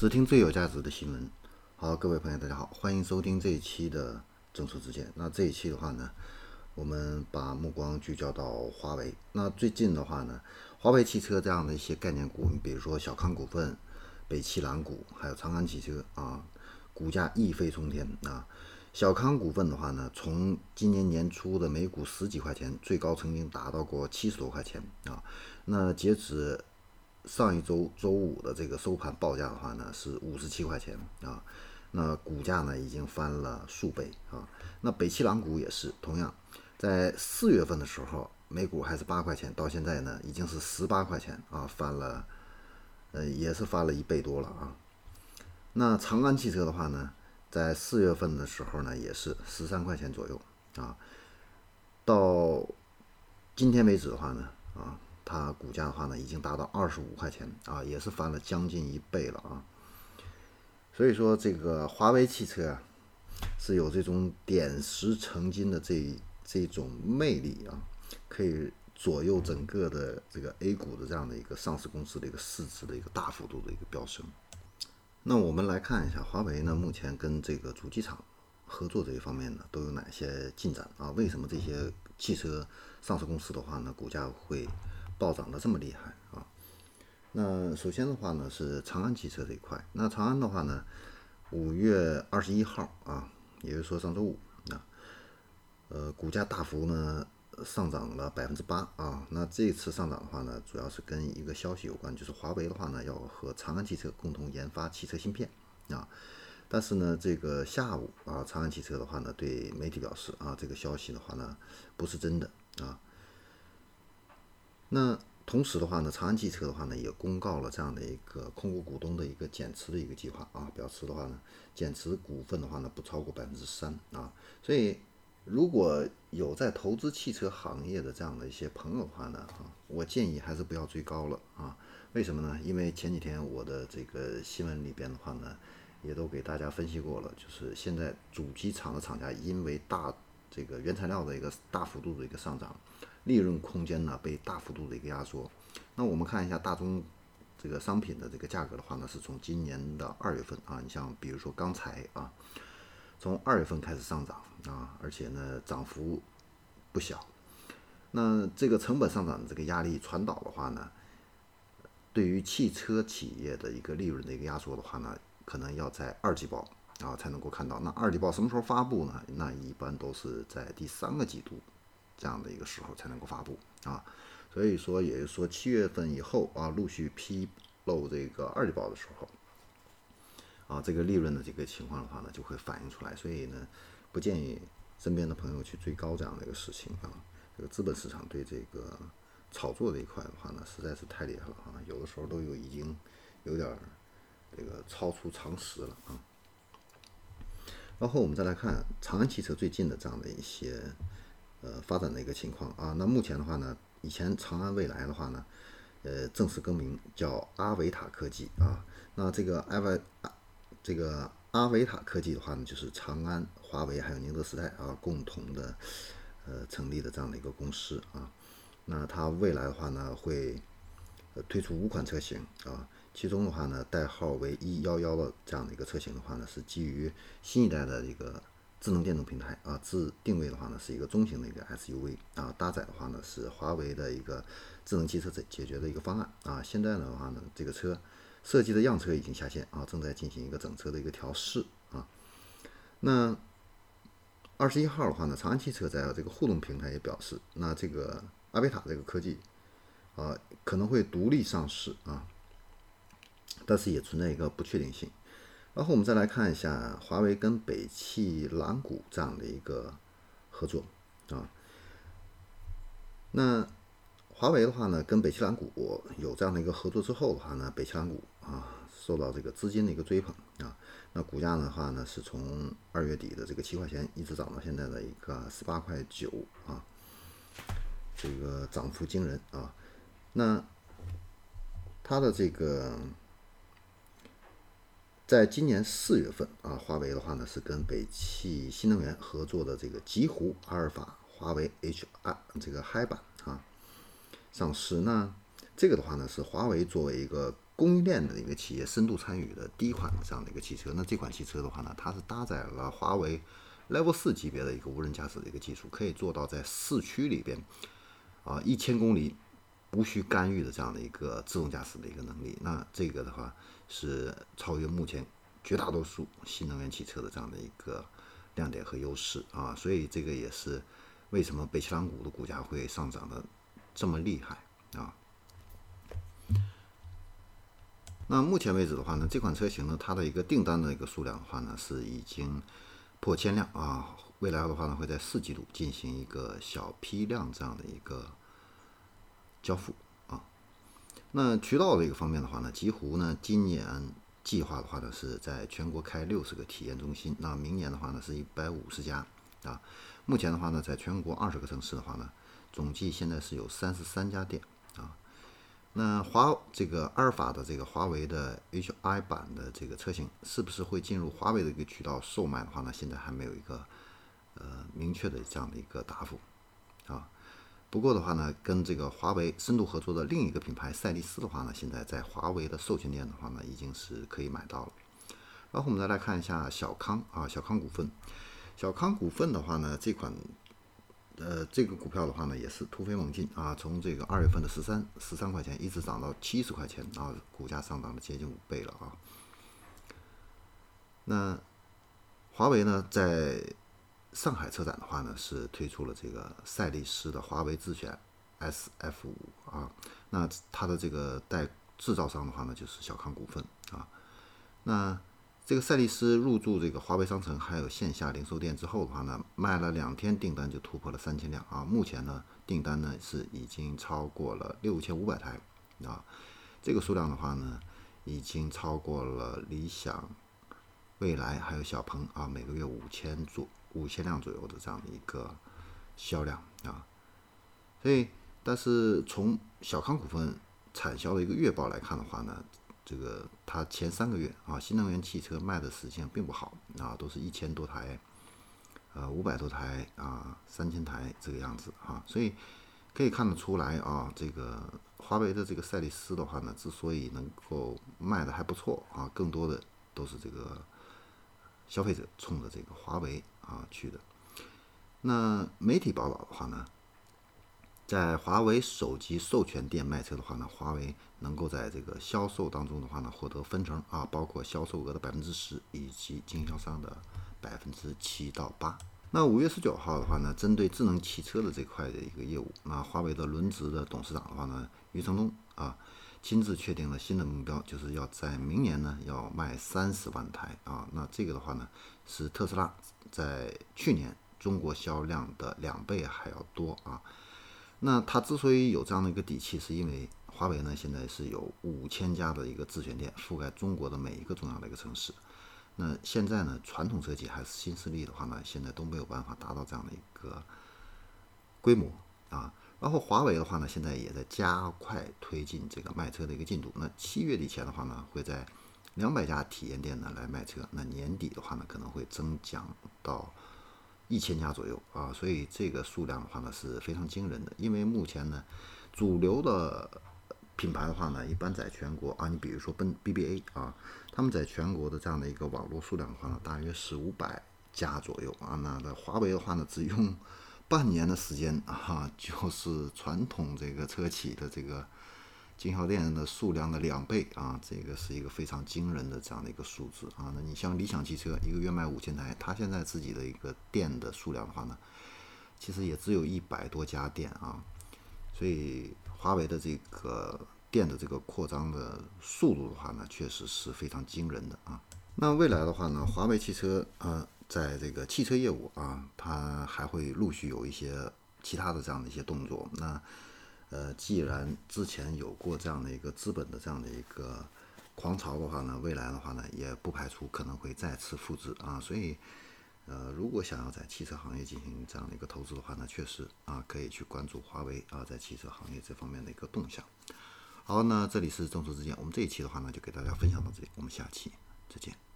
只听最有价值的新闻。好，各位朋友，大家好，欢迎收听这一期的政策之见。那这一期的话呢，我们把目光聚焦到华为。那最近的话呢，华为汽车这样的一些概念股，你比如说小康股份、北汽蓝谷，还有长安汽车啊，股价一飞冲天啊。小康股份的话呢，从今年年初的每股十几块钱，最高曾经达到过七十多块钱啊。那截止上一周周五的这个收盘报价的话呢，是五十七块钱啊。那股价呢已经翻了数倍啊。那北汽蓝股也是同样，在四月份的时候每股还是八块钱，到现在呢已经是十八块钱啊，翻了，呃也是翻了一倍多了啊。那长安汽车的话呢？在四月份的时候呢，也是十三块钱左右啊。到今天为止的话呢，啊，它股价的话呢，已经达到二十五块钱啊，也是翻了将近一倍了啊。所以说，这个华为汽车啊，是有这种点石成金的这这种魅力啊，可以左右整个的这个 A 股的这样的一个上市公司的一个市值的一个大幅度的一个飙升。那我们来看一下华为呢，目前跟这个主机厂合作这一方面呢，都有哪些进展啊？为什么这些汽车上市公司的话呢，股价会暴涨的这么厉害啊？那首先的话呢，是长安汽车这一块。那长安的话呢，五月二十一号啊，也就是说上周五啊，呃，股价大幅呢。上涨了百分之八啊，那这次上涨的话呢，主要是跟一个消息有关，就是华为的话呢，要和长安汽车共同研发汽车芯片啊。但是呢，这个下午啊，长安汽车的话呢，对媒体表示啊，这个消息的话呢，不是真的啊。那同时的话呢，长安汽车的话呢，也公告了这样的一个控股股东的一个减持的一个计划啊，表示的话呢，减持股份的话呢，不超过百分之三啊，所以。如果有在投资汽车行业的这样的一些朋友的话呢，啊，我建议还是不要追高了啊。为什么呢？因为前几天我的这个新闻里边的话呢，也都给大家分析过了，就是现在主机厂的厂家因为大这个原材料的一个大幅度的一个上涨，利润空间呢被大幅度的一个压缩。那我们看一下大宗这个商品的这个价格的话呢，是从今年的二月份啊，你像比如说钢材啊。从二月份开始上涨啊，而且呢涨幅不小。那这个成本上涨的这个压力传导的话呢，对于汽车企业的一个利润的一个压缩的话呢，可能要在二季报啊才能够看到。那二季报什么时候发布呢？那一般都是在第三个季度这样的一个时候才能够发布啊。所以说，也就是说七月份以后啊，陆续披露这个二季报的时候。啊，这个利润的这个情况的话呢，就会反映出来，所以呢，不建议身边的朋友去追高这样的一个事情啊。这个资本市场对这个炒作这一块的话呢，实在是太厉害了啊，有的时候都有已经有点这个超出常识了啊。然后我们再来看长安汽车最近的这样的一些呃发展的一个情况啊。那目前的话呢，以前长安未来的话呢，呃，正式更名叫阿维塔科技啊。那这个阿维这个阿维塔科技的话呢，就是长安、华为还有宁德时代啊共同的呃成立的这样的一个公司啊。那它未来的话呢，会呃推出五款车型啊，其中的话呢，代号为 E 幺幺的这样的一个车型的话呢，是基于新一代的一个智能电动平台啊，自定位的话呢是一个中型的一个 SUV 啊，搭载的话呢是华为的一个智能汽车解解决的一个方案啊。现在的话呢，这个车。设计的样车已经下线啊，正在进行一个整车的一个调试啊。那二十一号的话呢，长安汽车在这个互动平台也表示，那这个阿维塔这个科技啊可能会独立上市啊，但是也存在一个不确定性。然后我们再来看一下华为跟北汽蓝谷这样的一个合作啊，那。华为的话呢，跟北汽蓝谷有这样的一个合作之后的话呢，北汽蓝谷啊受到这个资金的一个追捧啊，那股价的话呢是从二月底的这个七块钱一直涨到现在的一个十八块九啊，这个涨幅惊人啊。那它的这个在今年四月份啊，华为的话呢是跟北汽新能源合作的这个极狐阿尔法华为 H R 这个嗨版啊。上市那这个的话呢，是华为作为一个供应链的一个企业深度参与的第一款这样的一个汽车。那这款汽车的话呢，它是搭载了华为 Level 四级别的一个无人驾驶的一个技术，可以做到在市区里边啊一千公里无需干预的这样的一个自动驾驶的一个能力。那这个的话是超越目前绝大多数新能源汽车的这样的一个亮点和优势啊，所以这个也是为什么北汽蓝谷的股价会上涨的这么厉害啊。那目前为止的话呢，这款车型呢，它的一个订单的一个数量的话呢，是已经破千辆啊。未来的话呢，会在四季度进行一个小批量这样的一个交付啊。那渠道的一个方面的话呢，极狐呢今年计划的话呢，是在全国开六十个体验中心。那明年的话呢，是一百五十家啊。目前的话呢，在全国二十个城市的话呢，总计现在是有三十三家店啊。那华这个阿尔法的这个华为的 HI 版的这个车型，是不是会进入华为的一个渠道售卖的话呢？现在还没有一个呃明确的这样的一个答复啊。不过的话呢，跟这个华为深度合作的另一个品牌赛力斯的话呢，现在在华为的授权店的话呢，已经是可以买到了。然后我们再来看一下小康啊，小康股份，小康股份的话呢，这款。呃，这个股票的话呢，也是突飞猛进啊，从这个二月份的十三十三块钱，一直涨到七十块钱啊，股价上涨了接近五倍了啊。那华为呢，在上海车展的话呢，是推出了这个赛力斯的华为智选 SF 五啊，那它的这个代制造商的话呢，就是小康股份啊，那。这个赛力斯入驻这个华为商城，还有线下零售店之后的话呢，卖了两天订单就突破了三千辆啊！目前呢，订单呢是已经超过了六千五百台啊！这个数量的话呢，已经超过了理想、蔚来还有小鹏啊，每个月五千左五千辆左右的这样的一个销量啊！所以，但是从小康股份产销的一个月报来看的话呢，这个它前三个月啊，新能源汽车卖的实际上并不好啊，都是一千多台，呃，五百多台啊，三千台这个样子啊，所以可以看得出来啊，这个华为的这个赛力斯的话呢，之所以能够卖的还不错啊，更多的都是这个消费者冲着这个华为啊去的。那媒体报道的话呢？在华为手机授权店卖车的话呢，华为能够在这个销售当中的话呢，获得分成啊，包括销售额的百分之十以及经销商的百分之七到八。那五月十九号的话呢，针对智能汽车的这块的一个业务，那华为的轮值的董事长的话呢，余承东啊，亲自确定了新的目标，就是要在明年呢要卖三十万台啊。那这个的话呢，是特斯拉在去年中国销量的两倍还要多啊。那它之所以有这样的一个底气，是因为华为呢现在是有五千家的一个自选店，覆盖中国的每一个重要的一个城市。那现在呢，传统车企还是新势力的话呢，现在都没有办法达到这样的一个规模啊。然后华为的话呢，现在也在加快推进这个卖车的一个进度。那七月底前的话呢，会在两百家体验店呢来卖车。那年底的话呢，可能会增长到。一千家左右啊，所以这个数量的话呢是非常惊人的。因为目前呢，主流的品牌的话呢，一般在全国啊，你比如说奔 BBA 啊，他们在全国的这样的一个网络数量的话呢，大约是五百家左右啊。那的华为的话呢，只用半年的时间啊，就是传统这个车企的这个。经销店的数量的两倍啊，这个是一个非常惊人的这样的一个数字啊。那你像理想汽车一个月卖五千台，它现在自己的一个店的数量的话呢，其实也只有一百多家店啊。所以华为的这个店的这个扩张的速度的话呢，确实是非常惊人的啊。那未来的话呢，华为汽车啊，在这个汽车业务啊，它还会陆续有一些其他的这样的一些动作。那呃，既然之前有过这样的一个资本的这样的一个狂潮的话呢，未来的话呢，也不排除可能会再次复制啊。所以，呃，如果想要在汽车行业进行这样的一个投资的话呢，确实啊，可以去关注华为啊，在汽车行业这方面的一个动向。好，那这里是众筹之见，我们这一期的话呢，就给大家分享到这里，我们下期再见。